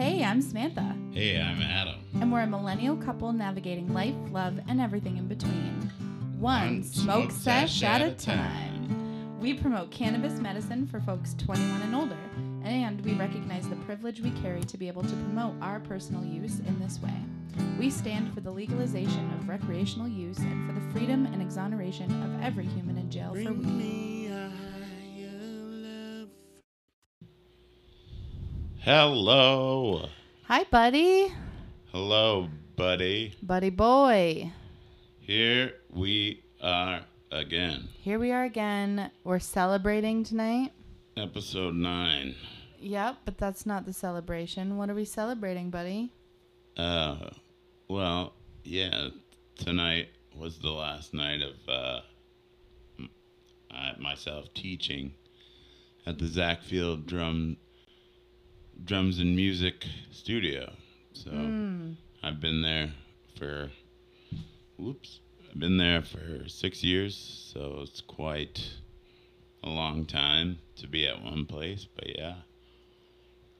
Hey, I'm Samantha, Hey, I'm Adam. and we're a millennial couple navigating life, love, and everything in between. One, smoke sesh at a time. We promote cannabis medicine for folks 21 and older, and we recognize the privilege we carry to be able to promote our personal use in this way. We stand for the legalization of recreational use and for the freedom and exoneration of every human in jail for Bring weed. Hello. Hi, buddy. Hello, buddy. Buddy boy. Here we are again. Here we are again. We're celebrating tonight. Episode 9. Yep, but that's not the celebration. What are we celebrating, buddy? Uh, well, yeah, tonight was the last night of uh, uh, myself teaching at the Zach Field Drum Drums and Music Studio. So Mm. I've been there for, whoops, I've been there for six years. So it's quite a long time to be at one place. But yeah,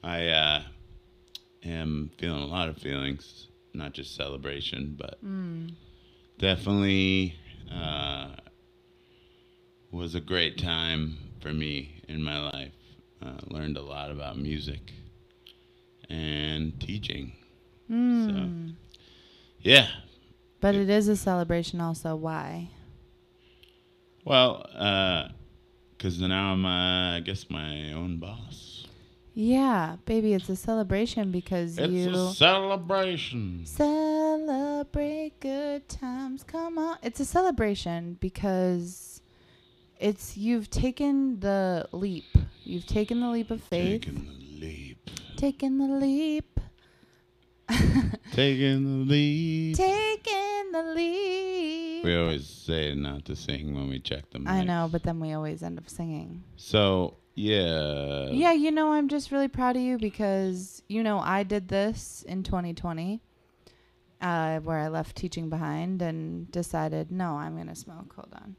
I uh, am feeling a lot of feelings, not just celebration, but Mm. definitely uh, was a great time for me in my life. Uh, learned a lot about music and teaching. Mm. Yeah. But it is a celebration also. Why? Well, because now I'm, uh, I guess, my own boss. Yeah, baby, it's a celebration because It's you a celebration. celebrate good times. Come on. It's a celebration because it's you've taken the leap. You've taken the leap of faith. Taking the leap. Taken the leap. Taking the leap. Taking the leap. We always say not to sing when we check the mic. I know, but then we always end up singing. So yeah. Yeah, you know, I'm just really proud of you because, you know, I did this in 2020 uh, where I left teaching behind and decided, no, I'm going to smoke. Hold on.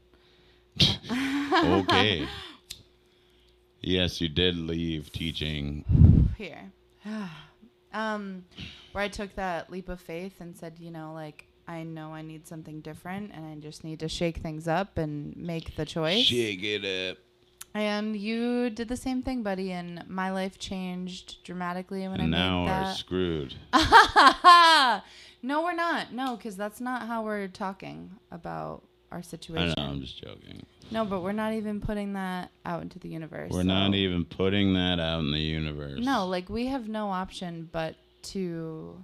okay. Yes, you did leave teaching. Here. um, where I took that leap of faith and said, you know, like, I know I need something different and I just need to shake things up and make the choice. Shake it up. And you did the same thing, buddy, and my life changed dramatically when And I now made we're screwed. no, we're not. No, because that's not how we're talking about our I situation. know, I'm just joking. No, but we're not even putting that out into the universe. We're not even putting that out in the universe. No, like we have no option but to.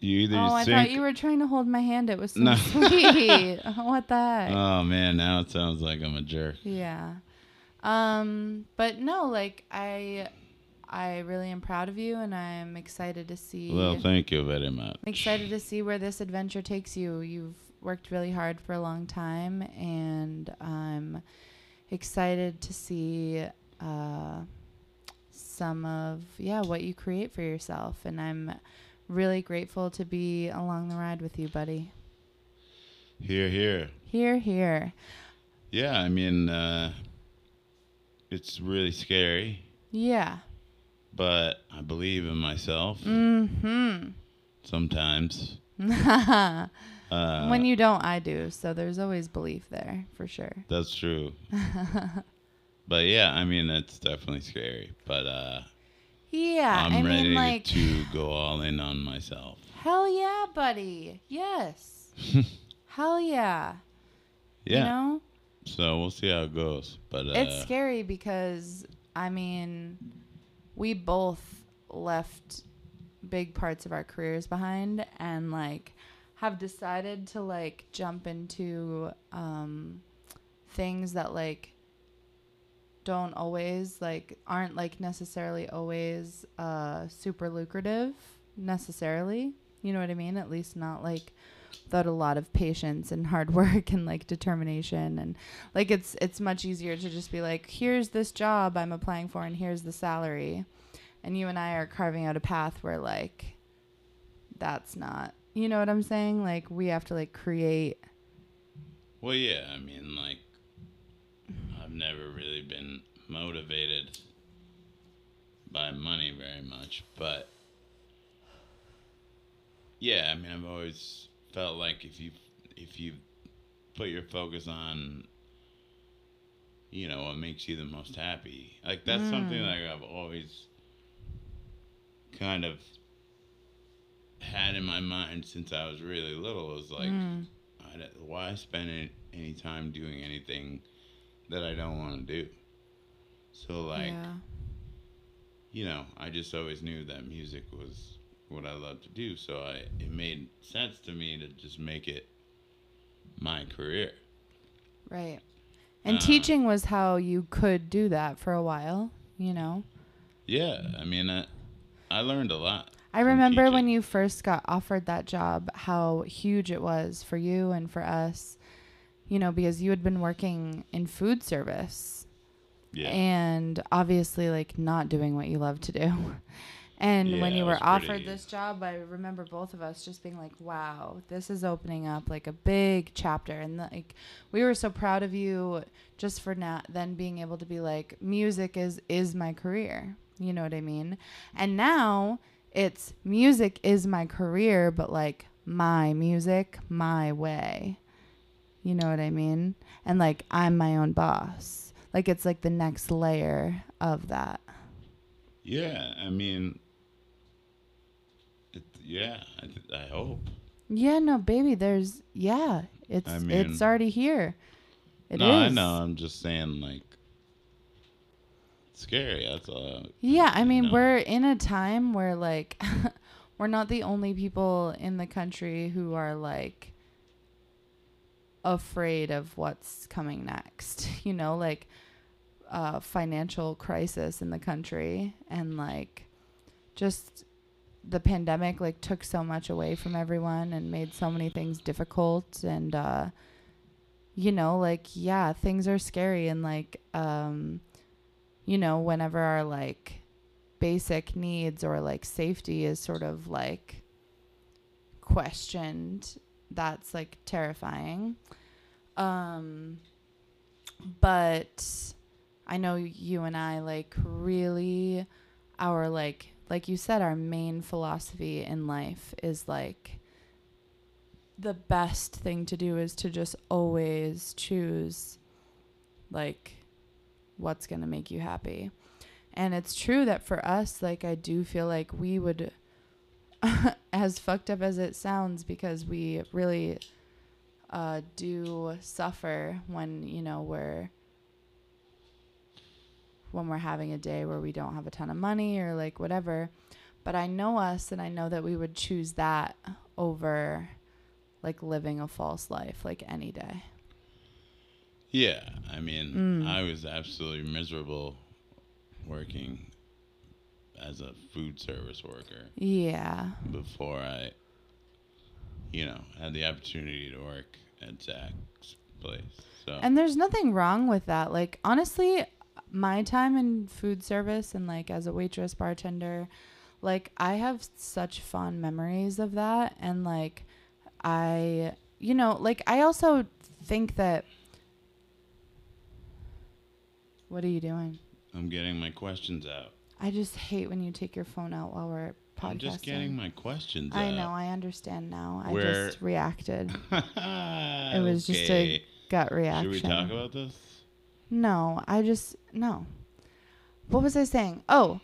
You either oh, I thought you were trying to hold my hand. It was so No. sweet. what the heck? Oh man, now it sounds like I'm a jerk. Yeah. Um, but no, like I I really am proud of you and I'm excited to see Well, thank you very much. I'm excited to see where this adventure takes you. You've worked really hard for a long time and I'm excited to see uh some of yeah, what you create for yourself and I'm really grateful to be along the ride with you, buddy. Here, here. Here, here. Yeah, I mean, uh, it's really scary, Yeah. but I believe in myself Mm-hmm. sometimes. Uh, when you don't, I do. So there's always belief there for sure. That's true. but yeah, I mean, that's definitely scary. But uh, Yeah, I'm I ready mean, like, to go all in on myself. hell yeah, buddy. Yes. hell yeah. Yeah. You know, So we'll see how it goes. But uh, it's scary because I mean, we both left big parts of our careers behind and like have decided to like jump into um things that like don't always like aren't like necessarily always uh super lucrative necessarily. You know what i mean? At least not like without a lot of patience and hard work and like determination and like it's it's much easier to just be like here's this job i'm applying for and here's the salary. And you and i are carving out a path where like that's not you know what i'm saying like we have to like create Well, yeah. I mean, like, I've never really been motivated by money very much, but yeah, I mean, I've always felt like if you if you put your focus on you know what makes you the most happy, like that's something Mm. like I've always kind of had in my mind since I was really little. Is like, Mm. I why spend any, any time doing anything that I don't want to do? So like, yeah. you know, I just always knew that music was what I loved to do. So I it made sense to me to just make it my career. Right. And Uh, teaching was how you could do that for a while, you know. Yeah, I mean, I, I learned a lot. I remember when you first got offered that job, how huge it was for you and for us, you know, because you had been working in food service Yeah. and obviously like not doing what you love to do. And when you were offered pretty- this job, I remember both of us just being like, "Wow, this is opening up like a big chapter." And like we were so proud of you just for now, then being able to be like, "Music is is my career." You know what I mean? And now it's music is my career, but like my music, my way. You know what I mean? And like I'm my own boss. Like it's like the next layer of that. yeah, I mean, it, yeah, I, th- I hope. Yeah, no, baby, there's yeah, it's I it's already here. It is. no, I know. I'm just saying, like, scary. That's all. Yeah, I mean, No. we're in a time where like we're not the only people in the country who are like afraid of what's coming next. You know, like uh financial crisis in the country and like just the pandemic like took so much away from everyone and made so many things difficult and uh you know like yeah things are scary and like um you know whenever our like basic needs or like safety is sort of like questioned that's like terrifying. Um but i know you and i like really our like like you said our main philosophy in life is like the best thing to do is to just always choose like what's going to make you happy. And it's true that for us like I do feel like we would as fucked up as it sounds because we really uh do suffer when, you know, we're when we're having a day where we don't have a ton of money or like whatever. But I know us and I know that we would choose that over like living a false life like any day. Yeah, I mean, Mm. I was absolutely miserable working as a food service worker Yeah. before I, you know, had the opportunity to work at Zach's place. So And there's nothing wrong with that. Like honestly, my time in food service and like as a waitress bartender, like I have such fond memories of that and like I you know, like I also think that What are you doing? I'm getting my questions out. I just hate when you take your phone out while we're podcasting. I'm just getting my questions out. I out. know, I understand now. I just reacted. it was just a gut reaction. Should we talk about this? No, I just no. What was I saying? Oh,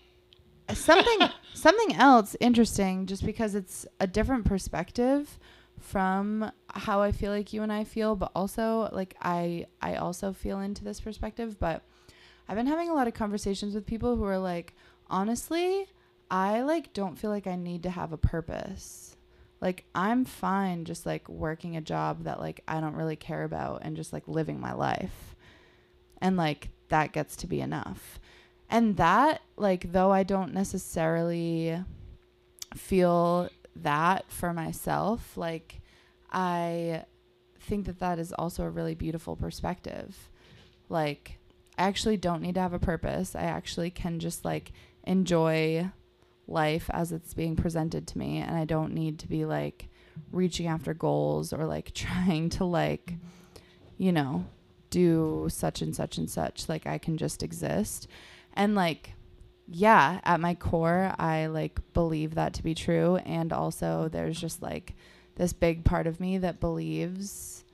something something else interesting just because it's a different perspective from how I feel like you and I feel, but also like I I also feel into this perspective, but I've been having a lot of conversations with people who are like, honestly, I like don't feel like I need to have a purpose. Like I'm fine just like working a job that like I don't really care about and just like living my life. And like that gets to be enough. And that like though I don't necessarily feel that for myself, like I think that that is also a really beautiful perspective. Like I actually don't need to have a purpose. I actually can just like enjoy life as it's being presented to me and I don't need to be like reaching after goals or like trying to like you know do such and such and such like I can just exist and like yeah, at my core, I like believe that to be true. And also, there's just like this big part of me that believes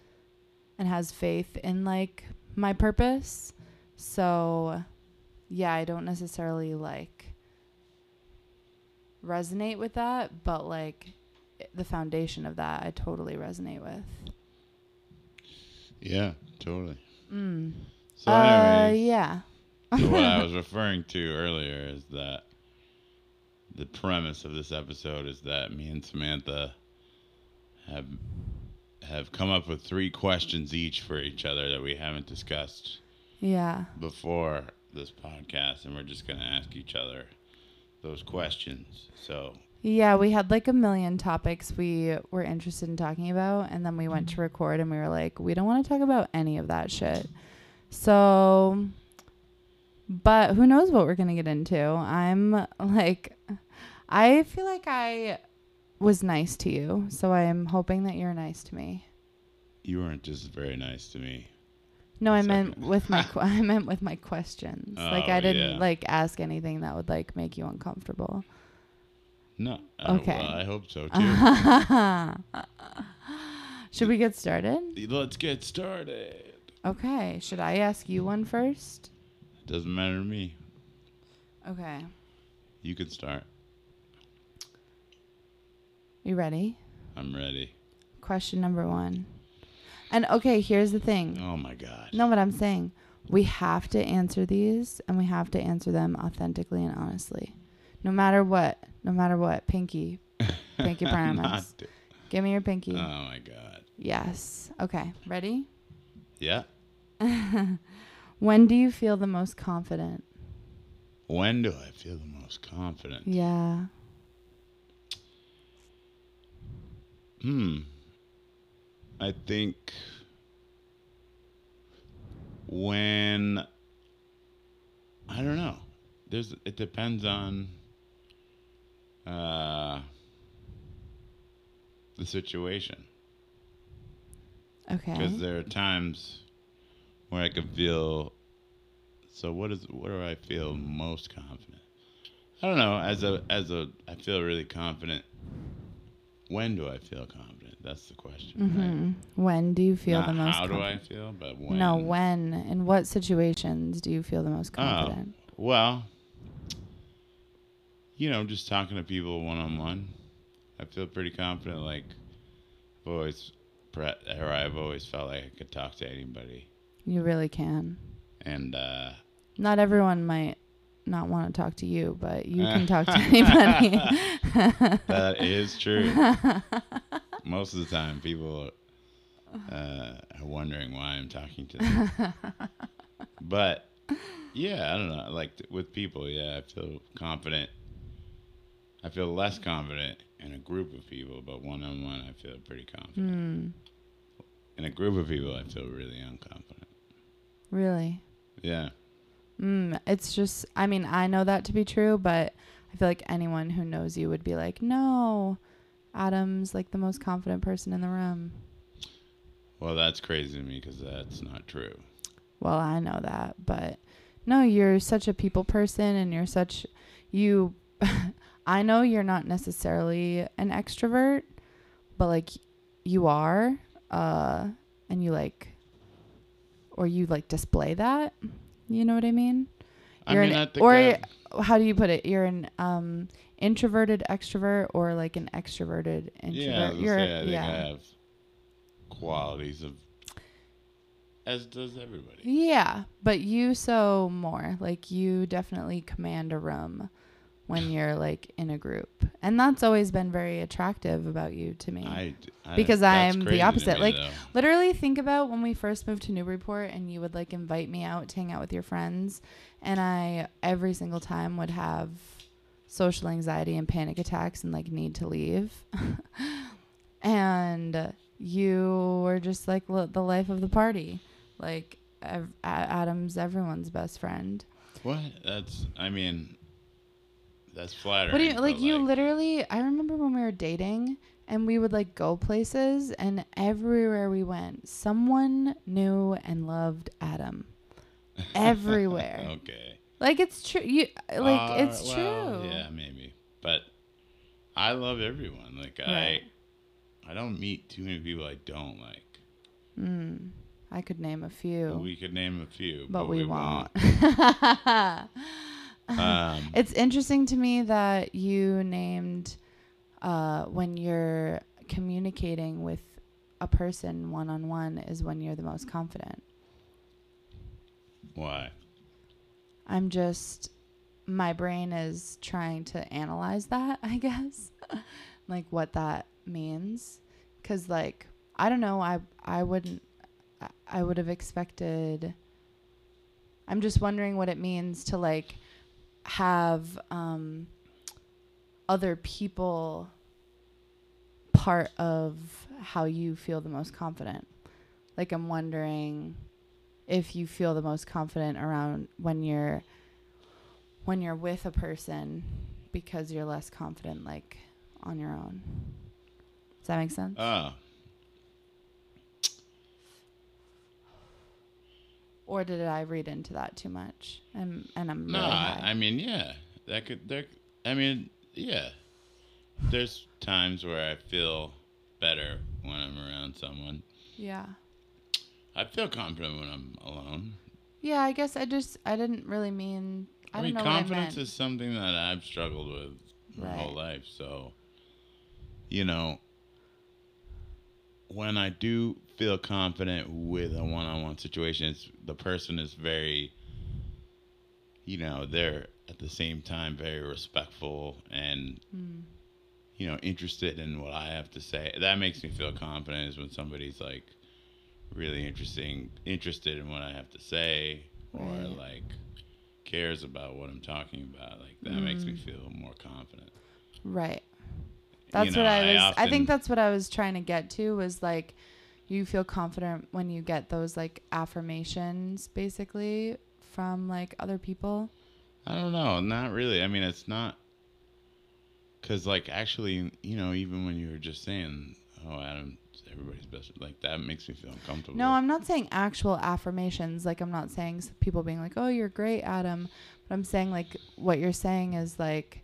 and has faith in like my purpose. So, yeah, I don't necessarily like resonate with that, but like the foundation of that, I totally resonate with. Yeah, totally. Mm. So, uh, anyways, yeah. what I was referring to earlier is that the premise of this episode is that me and Samantha have have come up with three questions each for each other that we haven't discussed Yeah. before this podcast, and we're just gonna ask each other those questions. So Yeah, we had like a million topics we were interested in talking about, and then we went to record and we were like, we don't want to talk about any of that shit. So, but who knows what we're going to get into? I'm like, I feel like I was nice to you, so I'm hoping that you're nice to me. you weren't just very nice to me. No, I meant with my que- I meant with my questions. like Oh, I didn't yeah. like ask anything that would like make you uncomfortable. No. I, Okay. Well, I hope so too. Should we get started? Let's get started. Okay. Should I ask you one first? Doesn't matter to me. Okay. You can start. You ready? I'm ready. Question number one. And okay, here's the thing. Oh my god. No, what I'm saying, we have to answer these, and we have to answer them authentically and honestly, no matter what. No matter what. Pinky, pinky promise. give me your pinky. oh my god. yes. Okay. Ready? Yeah. when do you feel the most confident? When do I feel the most confident? Yeah. Hmm. I think when I don't know. There's it depends on uh the situation. Okay. because there are times where I can feel. So what is where do I feel most confident? I don't know. As a as a, I feel really confident. When do I feel confident? That's the question. right? hmm When do you feel Not the most? how do I confident? feel, but when. No, when? In what situations do you feel the most Oh. confident? Well, you know, just talking to people one on one, I feel pretty confident. Like I've always, pre- or I've always felt like I could talk to anybody, You really can. and. uh Not everyone might not want to talk to you, but you can talk to anybody. That is true. Most of the time, people uh, are wondering why I'm talking to them. but yeah, I don't know. Like th- with people, yeah, I feel confident. I feel less confident in a group of people, but one on one, I feel pretty confident. Hmm. In a group of people, I feel really unconfident. Really? Yeah. Mm, it's just, I mean, I know that to be true, but I feel like anyone who knows you would be like, no, Adam's like the most confident person in the room. Well, that's crazy to me because that's not true. Well, I know that, but no, you're such a people person and you're such, you, I know you're not necessarily an extrovert, but like you are, uh, and you like, or you like display that. You know what I mean? You're mean, an- I or I- how do you put it? You're an um introverted extrovert or like an extroverted introvert. Yeah, I You're say, I think yeah. I have qualities of, as does everybody. Yeah, but you so more. Like you definitely command a room when you're like in a group. And that's always been very attractive about you to me. I, I- Because I'm the opposite, me, like, though. Literally think about when we first moved to Newburyport and you would like invite me out to hang out with your friends and I every single time would have social anxiety and panic attacks and like need to leave. and you were just like li- the life of the party. Like ev- Adam's everyone's best friend. what? That's. I mean, that's flattering. What do you but, like? You literally. I remember when we were dating, and we would like go places, and everywhere we went, someone knew and loved Adam. Everywhere. okay. Like it's true. You like Uh, it's well, true. Yeah, maybe. But I love everyone. Like Right. I I don't meet too many people I don't like. Mm, I could name a few, We could name a few, but, we, won't. Um, it's interesting to me that you named uh, when you're communicating with a person one on one is when you're the most confident. Why? I'm just my brain is trying to analyze that, I guess. like what that means cuz like I don't know, I I wouldn't I- I would have expected I'm just wondering what it means to like have um other people part of how you feel the most confident. Like I'm wondering if you feel the most confident around when you're when you're with a person because you're less confident like on your own. Does that make sense? Oh, or did I read into that too much? And and I'm no. really I, mean, yeah. That could. There. I mean, yeah. There's times where I feel better when I'm around someone. yeah. I feel confident when I'm alone. Yeah, I guess I just I didn't really mean I, I, don't mean, know confidence I is something that I've struggled with my whole life. So, you know, when I do feel confident with a one-on-one situation, it's the person is very, you know, they're at the same time very respectful and Mm. you know interested in what I have to say. That makes me feel confident is when somebody's like really interesting, interested in what I have to say, or Right. like cares about what I'm talking about. Like that makes me Mm. feel more confident. Right. You That's know, what I was I, often- think that's what I was trying to get to was like you feel confident when you get those like affirmations basically from like other people. I don't know, not really. I mean, it's not because like actually, you know, even when you were just saying, "Oh, Adam, everybody's best," like that makes me feel uncomfortable. No, I'm not saying actual affirmations. Like I'm not saying people being like, "Oh, you're great, Adam." But I'm saying like what you're saying is like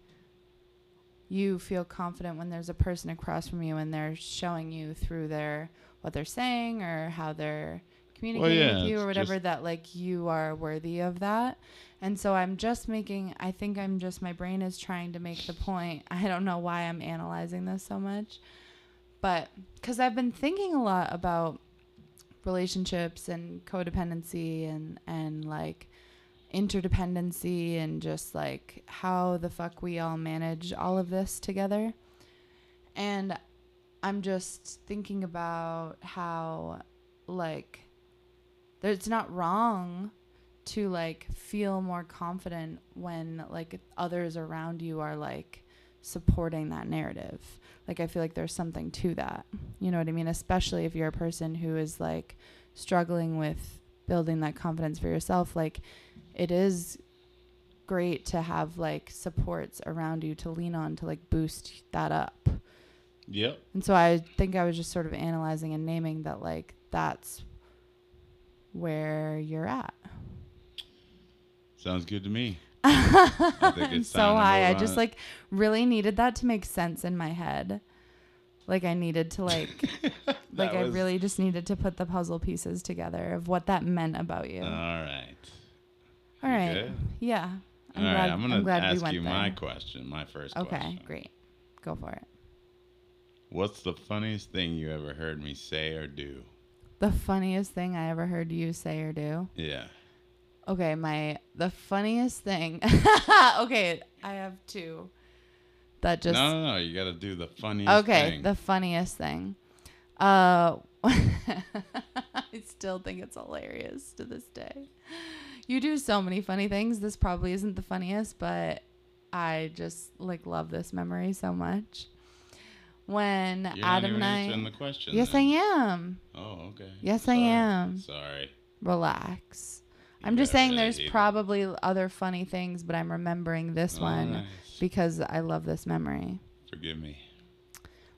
you feel confident when there's a person across from you and they're showing you through their what they're saying or how they're communicating yeah, with you or whatever that like you are worthy of that. And so I'm just making I think I'm just my brain is trying to make the point. I don't know why I'm analyzing this so much. But cuz I've been thinking a lot about relationships and codependency and and like interdependency and just like how the fuck we all manage all of this together. And I'm just thinking about how like it's not wrong to like feel more confident when like others around you are like supporting that narrative. Like I feel like there's something to that. You know what I mean? Especially if you're a person who is like struggling with building that confidence for yourself, like it is great to have like supports around you to lean on to like boost that up. Yep. And so I think I was just sort of analyzing and naming that like that's where you're at. Sounds good to me. I it's so high. I just like really needed that to make sense in my head. Like I needed to like like I was- really just needed to put the puzzle pieces together of what that meant about you. All right. All right. good? Yeah. I'm All glad, right. I'm gonna glad ask went you there. my question. My first Okay, question. Okay, great. Go for it. What's the funniest thing you ever heard me say or do? The funniest thing I ever heard you say or do. Yeah. Okay, my the funniest thing. okay, I have two. That just no, no, no. You got to do the funniest thing. okay. thing. The funniest thing. Uh, I still think it's hilarious to this day. You do so many funny things. This probably isn't the funniest, but I just like love this memory so much. When You're Adam and I, answering the question. yes, then. I am. Oh, okay. Yes, I am. Sorry. Relax. You I'm just saying there's probably other funny things, but I'm remembering this All one right. Because I love this memory. Forgive me.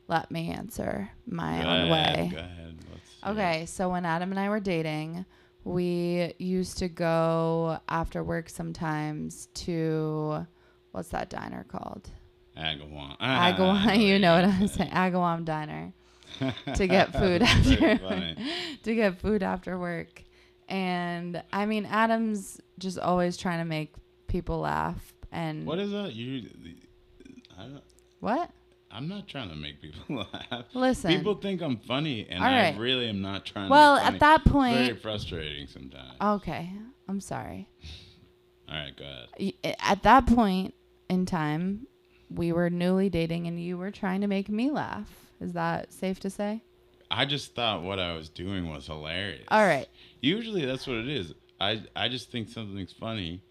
Let me answer my Go own ahead, way. Go ahead. Let's. Okay, so when Adam and I were dating, we used to go after work sometimes to what's that diner called? Agawam. Ah, Agawam. You know what I'm saying? Agawam Diner to get food after to get food after work. And I mean, Adam's just always trying to make people laugh. And What is that? You. I don't, what? I'm not trying to make people laugh. Listen. People think I'm funny, and I really am not trying Well, to be funny. at that It's point, very frustrating sometimes. okay. I'm sorry. All right, go ahead. Eh, at that point in time, we were newly dating, and you were trying to make me laugh. Is that safe to say? I just thought what I was doing was hilarious. All right. Usually that's what it is. I I just think something's funny,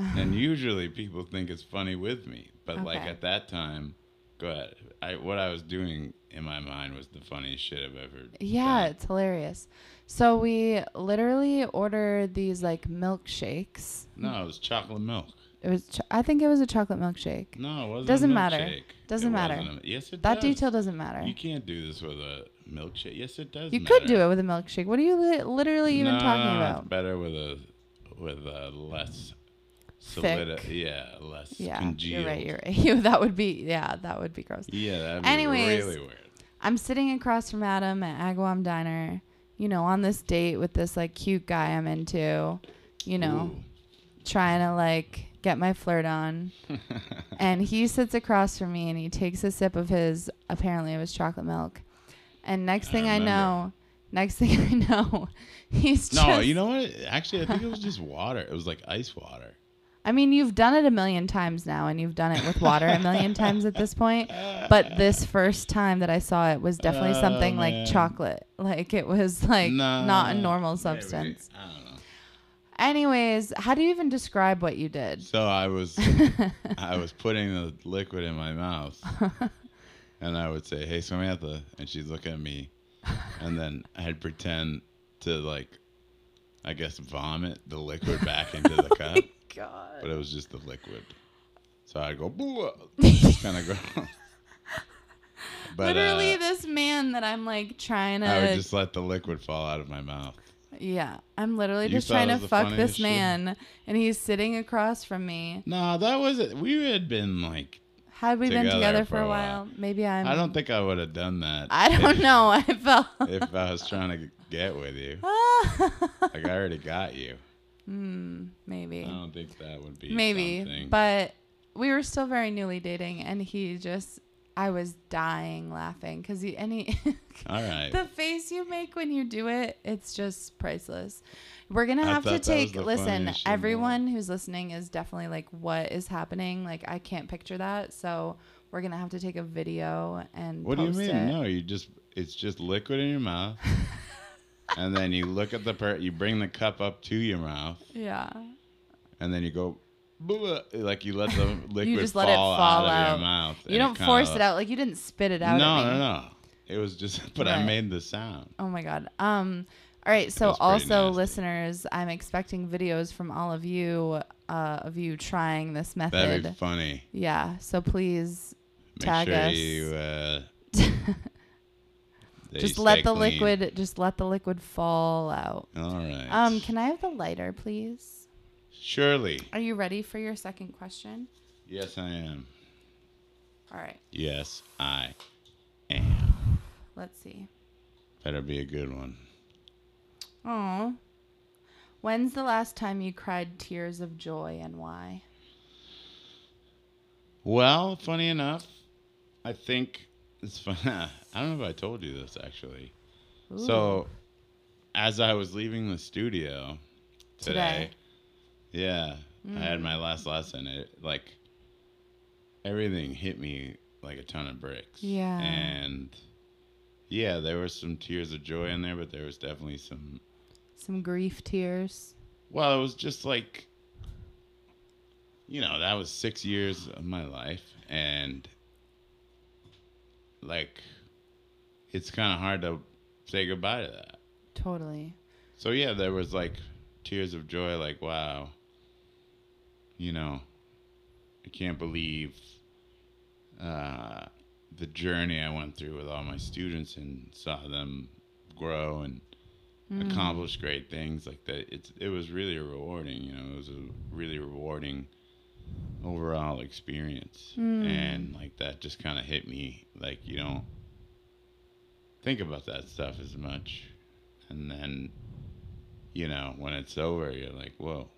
and uh-huh. usually people think it's funny with me. But like at that time, go ahead. I what I was doing in my mind was the funniest shit I've ever. Yeah, done. it's hilarious. So we literally ordered these like milkshakes. No, it was chocolate milk. It was, ch- I think it was a chocolate milkshake. No, it wasn't. Doesn't a matter. milkshake. Doesn't It matter. a- yes, it That does. detail doesn't matter. You can't do this with a milkshake. Yes, it does. You matter. could do it with a milkshake. What are you li- literally even no, talking It's about? better with a with a less. Solid. Yeah, less Yeah, congealed. you're right. You're right. You, that would be yeah, that would be gross. Yeah, that'd be Anyways, really weird. I'm sitting across from Adam at Agawam Diner, you know, on this date with this like cute guy I'm into, you know, Ooh. trying to like get my flirt on. and he sits across from me and he takes a sip of his apparently it was chocolate milk. And next I thing I, know, next thing I know, he's no, just you know what? Actually, I think it was just water. It was like ice water. I mean, you've done it a million times now and you've done it with water a million times at this point. But this first time that I saw it was definitely Oh, something man. like chocolate. Like it was like Nah, not a normal substance. I don't know. Anyways, how do you even describe what you did? So I was I was putting the liquid in my mouth, and I would say, "Hey, Samantha," and she'd look at me, and then I'd pretend to like, I guess, vomit the liquid back into the oh cup, God. but it was just the liquid. So I'd go, kind of go. but Literally, uh, this man that I'm like trying to. I would just let the liquid fall out of my mouth. Yeah, I'm literally You just trying to fuck this shit? man, and he's sitting across from me. No, that was it. We had been like, Had we been Together together for a while. while? Maybe I'm. I don't think I would have done that. I don't if, know. I felt. If I was trying to get with you. Like I already got you. Hmm, maybe. I don't think that would be Maybe. something. But we were still very newly dating, and he just. I was dying laughing because he and he. All right. the face you make when you do it, it's just priceless. We're gonna have to thought that was take listen. funniest shit in the Everyone who's listening is definitely like, "What is happening?" Like, I can't picture that. So we're gonna have to take a video and. what do you mean? It. No, you just it's just liquid in your mouth. and then you look at the per you bring the cup up to your mouth Yeah. and then you go like you let the liquid just fall, let it fall out, of out. your mouth. You and don't kinda- force it out. Like you didn't spit it out. No, at me. no, no. It was just but I Right. made the sound. Oh my god. Um. All right. So was pretty also, nasty. listeners, I'm expecting videos from all of you, uh, of you trying this method. That'd be funny. yeah. So please Make Tag sure us. you uh you just let the clean. liquid just let the liquid fall out. All right. Um, can I have the lighter, please? Surely. Are you ready for your second question? Yes, I am. All right. Yes, I am. Let's see. Better be a good one. Oh. When's the last time you cried tears of joy and why? Well, funny enough, I think it's fun. I don't know if I told you this actually. So, as I was leaving the studio today, Today. yeah, I had my hmm. last lesson. It like everything hit me like a ton of bricks. Yeah. And yeah, there were some tears of joy in there, but there was definitely some some grief tears. Well, it was just like, you know, that was six years of my life, and like, it's kind of hard to say goodbye to that. Totally. So yeah, there was like tears of joy, like wow, you know, I can't believe uh, the journey I went through with all my students and saw them grow and Mm. accomplish great things like that. It's it was really rewarding. You know, it was a really rewarding overall experience, Mm. and like that just kind of hit me. Like you don't think about that stuff as much, and then you know when it's over, you're like, whoa.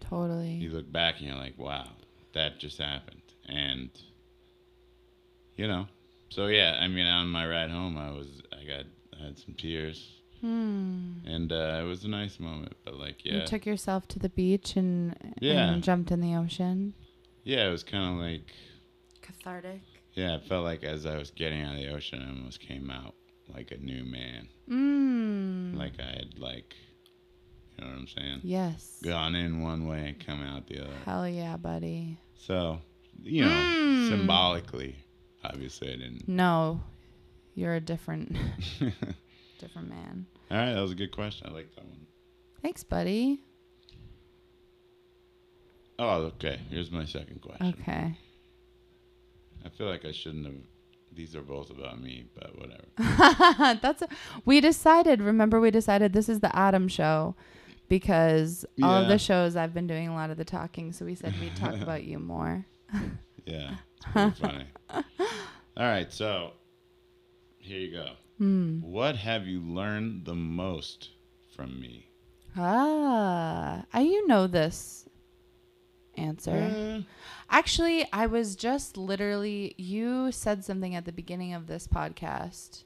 Totally. You look back and you're like, wow, that just happened, and you know. So yeah, I mean, on my ride home, I was I got I had some tears Hmm. and uh, it was a nice moment. But like, yeah, You took yourself to the beach and, Yeah. and jumped in the ocean. yeah, it was kind of like, Cathartic. yeah, it felt like as I was getting out of the ocean, I almost came out like a new man. Mm. Like I had like, you know what I'm saying? yes. Gone in one way and come out the other. Hell yeah, buddy. So, you know, Mm. symbolically, obviously, I didn't. No, you're a different different man. All right, that was a good question. I like that one. Thanks, buddy. Oh, okay. Here's my second question. Okay. I feel like I shouldn't have. These are both about me, but whatever. That's a, we decided. Remember, we decided this is the Adam show because all of the shows I've been doing a lot of the talking. So we said we'd talk about you more. Yeah, it's pretty funny. All right, so here you go. Hmm. What have you learned the most from me? Ah, I you know this answer. Eh, Actually, I was just literally, you said something at the beginning of this podcast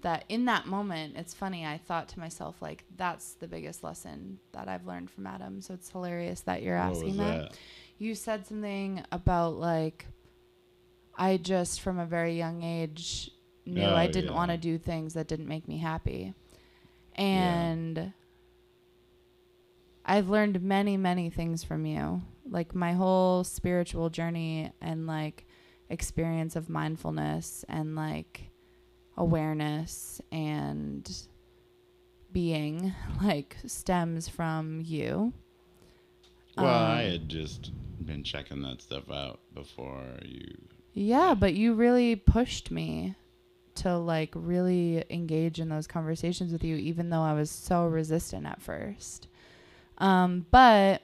that in that moment, it's funny. I thought to myself, like, that's the biggest lesson that I've learned from Adam. So it's hilarious that you're asking was that. You said something about, like, I just from a very young age knew Oh, I didn't yeah. want to do things that didn't make me happy. Yeah. And. I've learned many, many things from you. Like my whole spiritual journey and like experience of mindfulness and like awareness and being like stems from you. Well, I Um, had just been checking that stuff out before you. Yeah, but you really pushed me to like really engage in those conversations with you, even though I was so resistant at first. Um, but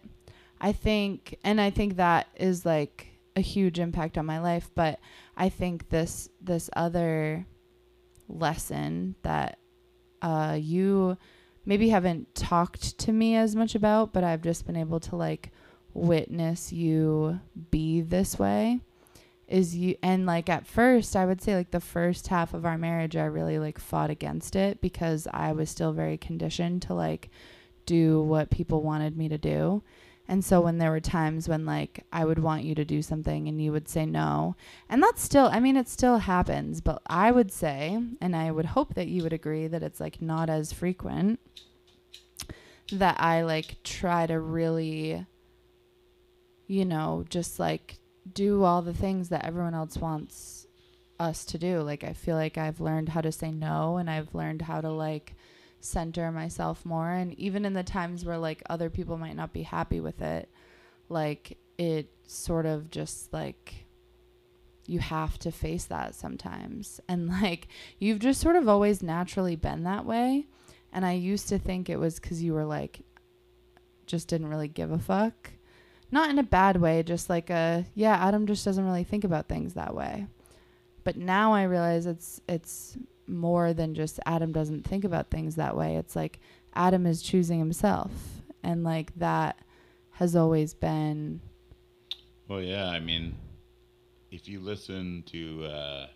I think, and I think that is like a huge impact on my life. But I think this this other lesson that uh, you maybe haven't talked to me as much about, but I've just been able to like witness you be this way is you and like at first I would say like the first half of our marriage I really like fought against it because I was still very conditioned to like do what people wanted me to do. And so when there were times when like I would want you to do something and you would say no, and that's still I mean it still happens, but I would say and I would hope that you would agree that it's like not as frequent that I like try to really you know, just like do all the things that everyone else wants us to do. Like I feel like I've learned how to say no and I've learned how to like center myself more and even in the times where like other people might not be happy with it, like it sort of just like you have to face that sometimes. And like you've just sort of always naturally been that way. And I used to think it was cuz you were like just didn't really give a fuck not in a bad way, just like a yeah, Adam just doesn't really think about things that way. But now I realize it's it's more than just Adam doesn't think about things that way. It's like Adam is choosing himself and like that has always been Well, yeah, I mean, if you listen to uh,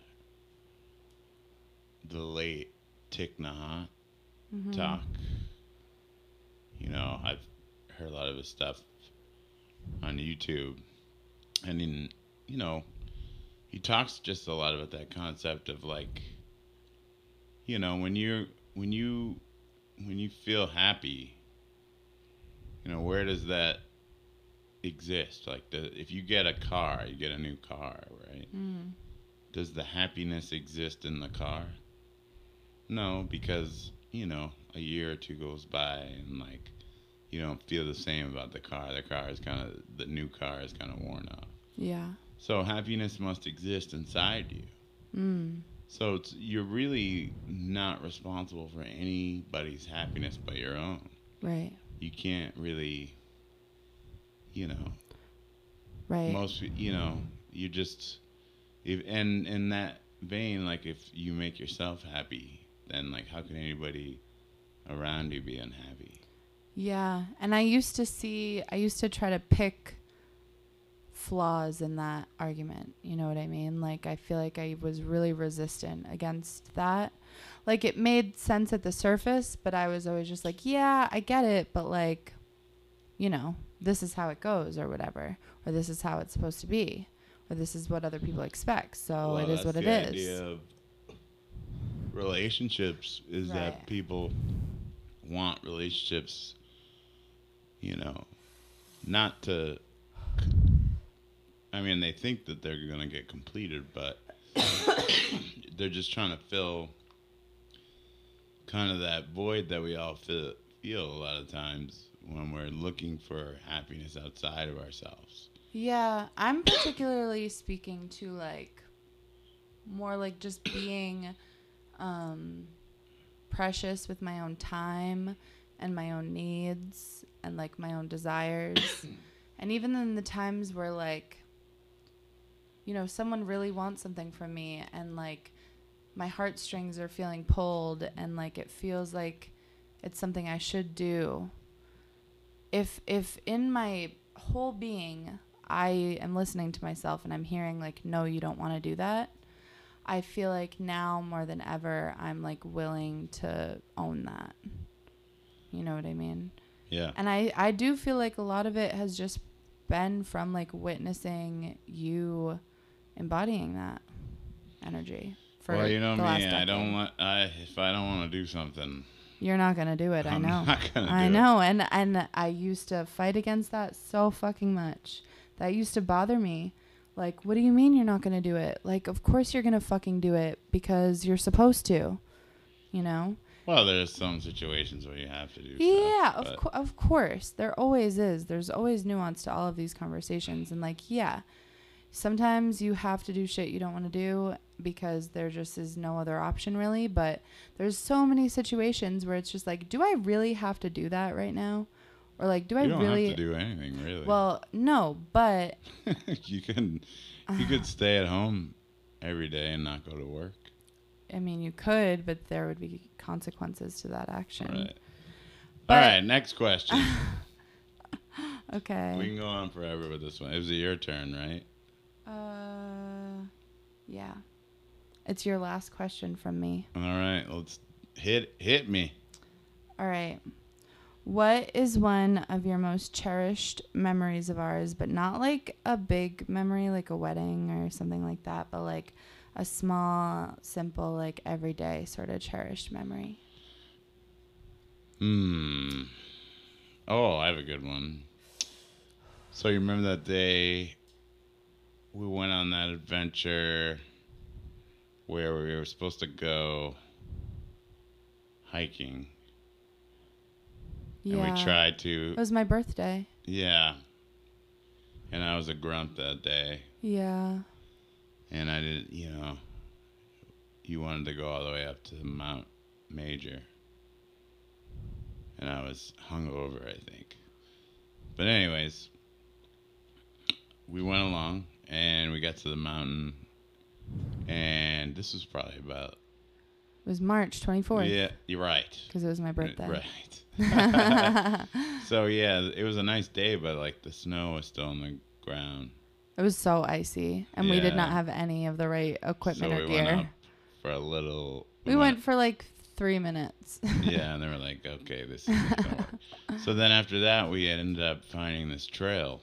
the late Thich Nhat mhm. talk, you know, I've heard a lot of his stuff on YouTube, and in you know, he talks just a lot about that concept of like, you know, when you're when you when you feel happy, you know, where does that exist? Like, the, if you get a car, you get a new car, right? Mm. Does the happiness exist in the car? No, because you know, a year or two goes by and like you don't feel the same about the car. The car is kind of the new car is kind of worn out. Yeah. So happiness must exist inside you. Mm. So it's you're really not responsible for anybody's happiness but your own. Right. You can't really, you know, Right. most you know, you just if and in that vein, like if you make yourself happy, then like how can anybody around you be unhappy? Yeah, and I used to see, I used to try to pick flaws in that argument. You know what I mean? Like, I feel like I was really resistant against that. Like, it made sense at the surface, but I was always just like, yeah, I get it, but like, you know, this is how it goes, or whatever, or this is how it's supposed to be, or this is what other people expect. So Well, it is what it is. the. Idea of relationships is Right. that people want relationships, you know, not to. I mean, they think that they're gonna get completed, but they're just trying to fill kind of that void that we all feel, feel a lot of times when we're looking for happiness outside of ourselves. Yeah, I'm particularly speaking to like more like just being um precious with my own time and my own needs and like my own desires. and even in the times where like you know, someone really wants something from me and like my heartstrings are feeling pulled and like it feels like it's something I should do. If if in my whole being I am listening to myself and I'm hearing like no you don't want to do that, I feel like now more than ever I'm like willing to own that. You know what I mean? Yeah. And I I do feel like a lot of it has just been from like witnessing you embodying that energy for well, you know me. I don't want. I if I don't want to do something, You're not gonna do it. I I'm know. not gonna I do it. know, and and I used to fight against that so fucking much. That used to bother me. Like, what do you mean you're not gonna do it? Like, of course you're gonna fucking do it because you're supposed to. You know? Well, there's some situations where you have to do. Yeah, stuff, of co- of course. There always is. There's always nuance to all of these conversations, and like, yeah, sometimes you have to do shit you don't want to do because there just is no other option really. But there's so many situations where it's just like, do I really have to do that right now, or like, do I you don't really? have to do anything really. well, no, but you can you could stay at home every day and not go to work. I mean, you could, but there would be consequences to that action. Right. But- All right. Next question. Okay. we can go on forever with this one. It was your turn, right? Uh, yeah. It's your last question from me. All right. Let's hit hit me. All right. What is one of your most cherished memories of ours, but not like a big memory like a wedding or something like that, but like a small, simple, like everyday sort of cherished memory? Hmm. Oh, I have a good one. So you remember that day we went on that adventure where we were supposed to go hiking Yeah. and we tried to It was my birthday. yeah. And I was a grump that day Yeah. And I did, you know, you wanted to go all the way up to Mount Major. And I was hungover, I think. But anyways, we went along and we got to the mountain and this was probably about It was March 24th Yeah, you're right. because it was my birthday. Right. so yeah, it was a nice day, but like the snow was still on the ground. It was so icy, and we did not have any of the right equipment so or we gear. went up for a little. we went for like three minutes. yeah, and they were like, "Okay, this is gonna work." So then after that, we ended up finding this trail.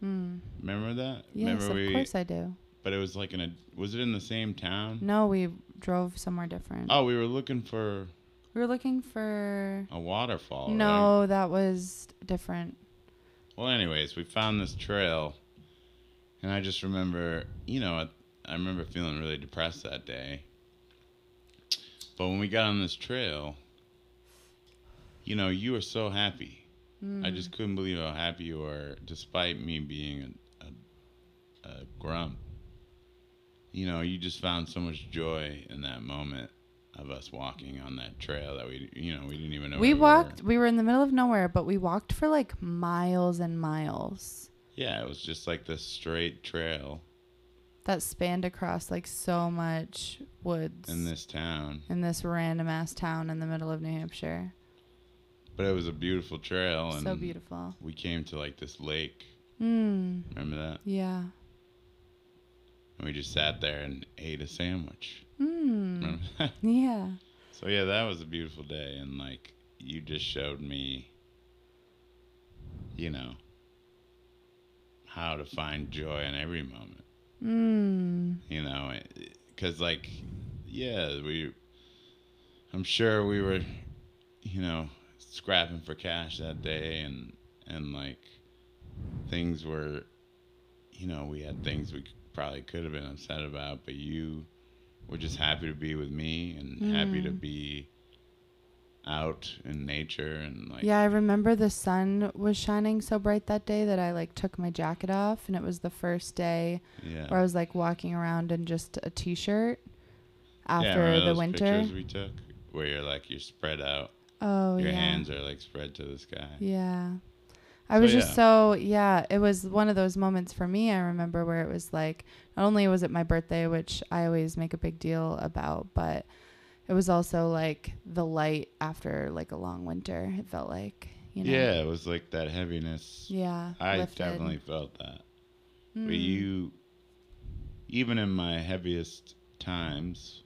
Hmm. Remember that? Yes, Remember of we? course I do. But it was like in a. Was it in the same town? No, we drove somewhere different. Oh, we were looking for We were looking for. a waterfall. right? no, that was different. Well, anyways, we found this trail, and I just remember, you know, I, remember feeling really depressed that day. But when we got on this trail, you know, you were so happy. I just couldn't believe how happy you were, despite me being a, a, a grump. you know, you just found so much joy in that moment of us walking on that trail that we, you know, we didn't even know. we walked. were. We were in the middle of nowhere, but we walked for like miles and miles. Yeah, it was just like this straight trail That spanned across like so much woods in this town, in this random ass town in the middle of New Hampshire. but it was a beautiful trail, and So beautiful. we came to like this lake. Mm. Remember that? Yeah. And we just sat there and ate a sandwich. Mm. Remember that? Yeah. So yeah, that was a beautiful day, and like you just showed me, you know, how to find joy in every moment. Mm. You know, because like, yeah, we, I'm sure we were, you know, scrapping for cash that day, and and like, things were, you know, we had things we probably could have been upset about, but you were just happy to be with me and happy to Mm. be out in nature and like Yeah, I remember the sun was shining so bright that day that I like took my jacket off and it was the first day yeah. where I was like walking around in just a t-shirt yeah, after remember the those winter. pictures we took where you're like you're spread out, Oh your yeah. hands are like spread to the sky. Yeah. I So, was just yeah. so yeah, it was one of those moments for me I remember where it was like not only was it my birthday, which I always make a big deal about, but it was also like the light after like a long winter. It felt like, you know. Yeah, it was like that heaviness. Yeah. I lifted. definitely felt that. But Mm. you, even in my heaviest times,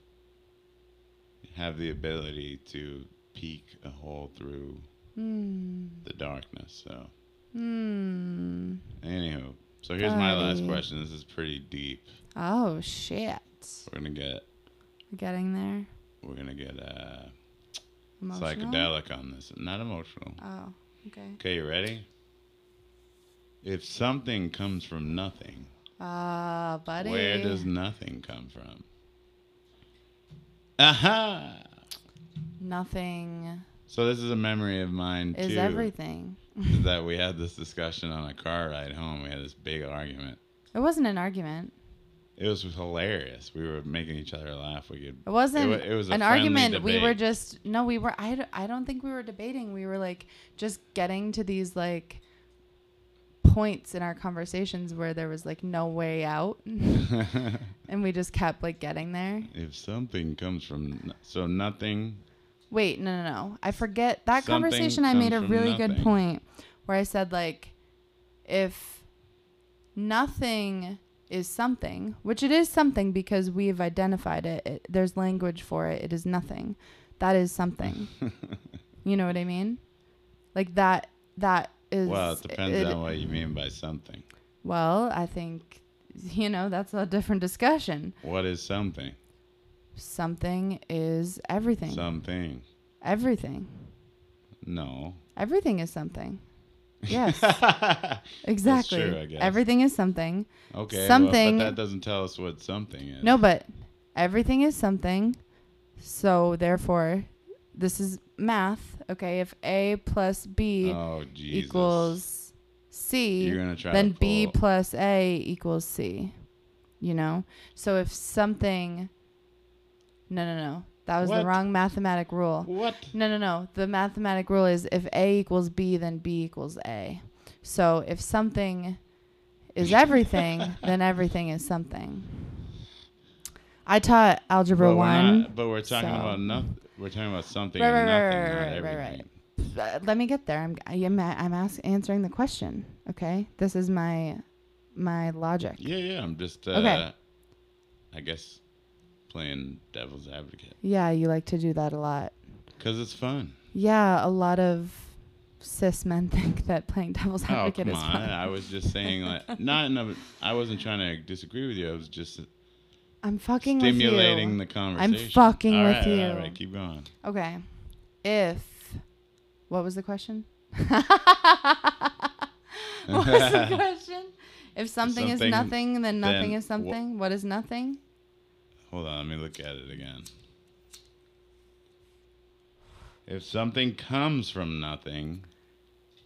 have the ability to peek a hole through Mm. the darkness. So, Mm. anywho, so here's my last question. This is pretty deep. Oh shit. We're gonna get Getting there. We're gonna get uh, Emotional. psychedelic on this. Not emotional. Oh, okay. Okay, you ready? If something comes from nothing, Ah, buddy. where does nothing come from? Aha! nothing So this is a memory of mine is too. Is everything? is that we had this discussion on a car ride home. We had this big argument. It wasn't an argument. It was hilarious. We were making each other laugh. We could. It wasn't wa- it was an argument. We were just no. We were. I. I don't think we were debating. We were like just getting to these like points in our conversations where there was like no way out, and we just kept like getting there. if something comes from so nothing. Wait, no, no, no. I forget that conversation. I made a really good point where I said like, if nothing is something, which it is something because we've identified it. it there's language for it. It is nothing. That is something. you know what I mean? Like that. That is. well, it depends it- on what you mean by something. Well, I think, you know, that's a different discussion. What is something? Something is everything. Something. everything. No. Everything is something. Yes. That's Exactly. true, I guess. Everything is something. Okay. Something- Well, but that doesn't tell us what something is. No, but everything is something. So therefore, this is math. Okay, if A plus B Oh equals C, You're gonna try then to B plus A equals C. You know? So if something No, no, no. That was What? the wrong mathematic rule. What? No, no, no. The mathematic rule is if A equals B, then B equals A. So if something is everything, then everything is something. I taught algebra But one. not, but we're talking so- about nothing. We're talking about something Right, and right, right, nothing, right, right, right, right. Let me get there. I'm I'm, I'm ask, answering the question. Okay, this is my my logic. Yeah, yeah. I'm just. Uh, Okay. I guess playing devil's advocate Yeah, you like to do that a lot. because it's fun. Yeah, a lot of cis men think that playing devil's advocate Oh advocate come is on! fun. I was just saying like not in a, I wasn't trying to disagree with you. I was just I'm fucking stimulating with the conversation. I'm fucking All with right, you. All right, keep going. Okay. If what was the question? what was the question? If something, is something, nothing, then nothing then is something. what is nothing? Hold on, let me look at it again. If something comes from nothing,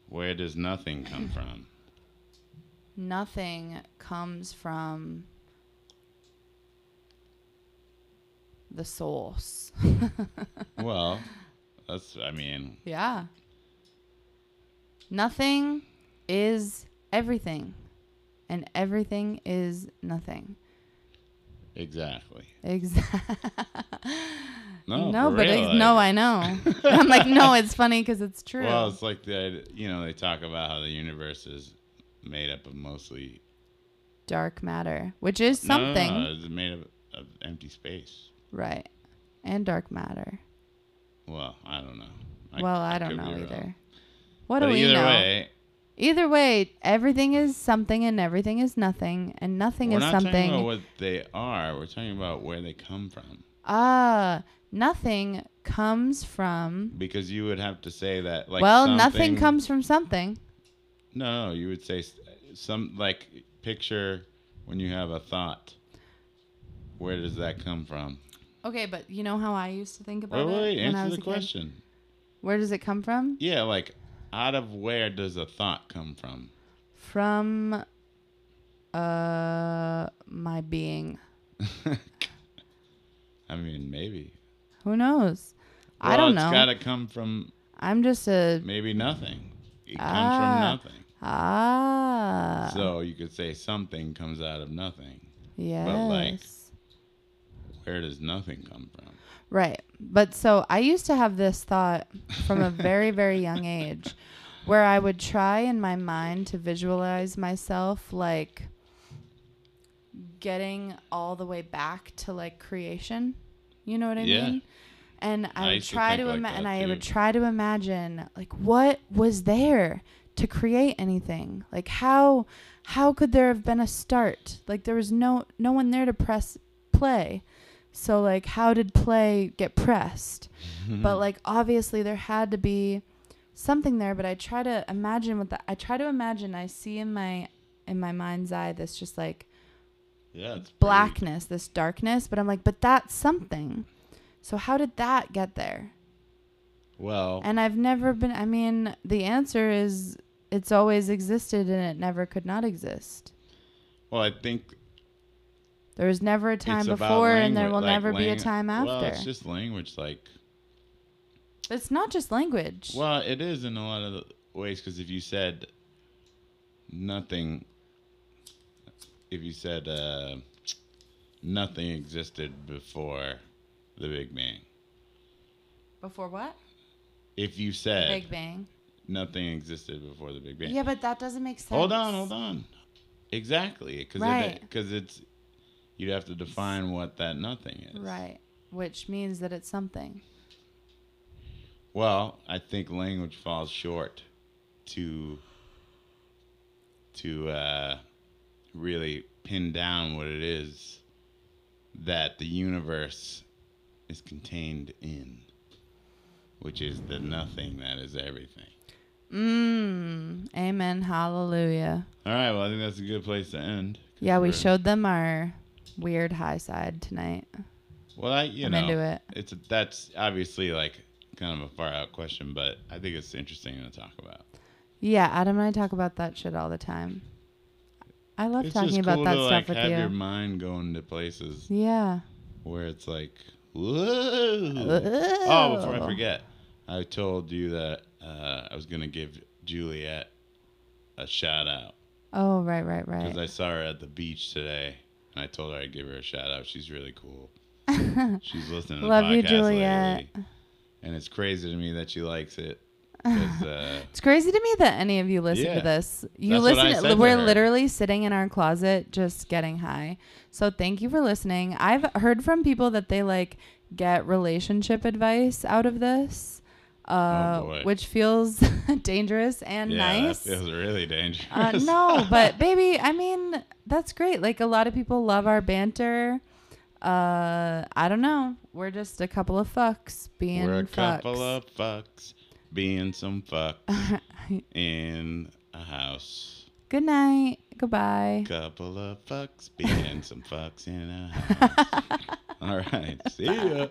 where does nothing come from? Nothing comes from the source. Well, that's. I mean, yeah. Nothing is everything, and everything is nothing. Exactly. Exactly. No, no, but real, I, no, I know. I'm like, no, it's funny because it's true. Well, it's like the you know they talk about how the universe is made up of mostly Dark matter, which is No, no, something, no, it's made of, of empty space. right? And dark matter. Well, I don't know. well, I don't know be wrong. either. What but do we either know? way, Either way, everything is something and everything is nothing, and nothing we're is not talking about what they are. We're talking about where they come from. Ah, nothing comes from. Because you would have to say that like well, nothing comes from something. No, no, you would say some like picture when you have a thought. Where does that come from? Okay, but you know how I used to think Wait, about wait, it when I answer was the a kid? question. Where does it come from? Yeah, like out of where does a thought come from? From uh my being. I mean, maybe. Who knows? I don't it's know. got to come from I'm just a maybe nothing. It comes Ah. from nothing. ah. So you could say something comes out of nothing. yes. But like- Where does nothing come from? Right. But so I used to have this thought from a very, very young age where I would try in my mind to visualize myself like getting all the way back to like creation. You know what I Yeah. mean? And I, I would used to try to like ima- and I too. would try to imagine like what was there to create anything? Like how how could there have been a start? Like there was no no one there to press play. So like how did play get pressed? But like obviously there had to be something there, but I try to imagine what that I try to imagine I see in my in my mind's eye this just like yeah, it's pretty- blackness, this darkness, but I'm like, but that's something. So how did that get there? Well, And I've never been I mean, the answer is it's always existed and it never could not exist. well, I think There was never a time it's before and there will like never be a time after. Well, it's just language. Like, it's not just language. well, it is in a lot of ways because if you said nothing, if you said uh, nothing existed before the Big Bang, Before what? if you said Big Bang. nothing existed before the Big Bang, Yeah, but that doesn't make sense. hold on, hold on, exactly, because Right. because it's you'd have to define what that nothing is. Right. Which means that it's something. Well, I think language falls short to to uh, really pin down what it is that the universe is contained in, which is the nothing that is everything. Mmm. Amen. Hallelujah. All right, well, I think that's a good place to end. Yeah, we showed them our weird high side tonight. Well, I you I'm know into it. it's a, that's obviously like kind of a far out question, but I think it's interesting to talk about. Yeah, Adam and I talk about that shit all the time. I love it's talking about cool that to stuff like with have you. your mind going to places yeah. where it's like, whoa. Oh, before I forget, I told you that uh, I was gonna give Juliet a shout out Oh, right, right, right. because. I saw her at the beach today, and I told her I'd give her a shout out. She's really cool. She's listening to Love the you, Juliet. lately, and it's crazy to me that she likes it. 'cause, uh, It's crazy to me that any of you listen Yeah. to this. You That's what I listen. said to we're her. literally sitting in our closet just getting high. So thank you for listening. I've heard from people that they like get relationship advice out of this, uh, Oh, which feels dangerous and yeah, nice. that feels really dangerous. uh, no, but baby, I mean that's great. Like a lot of people love our banter. Uh, I don't know. We're just a couple of fucks being We're a fucks. couple of fucks being some fucks in a house. Good night. Goodbye. Couple of fucks being some fucks in a house. All right. See ya.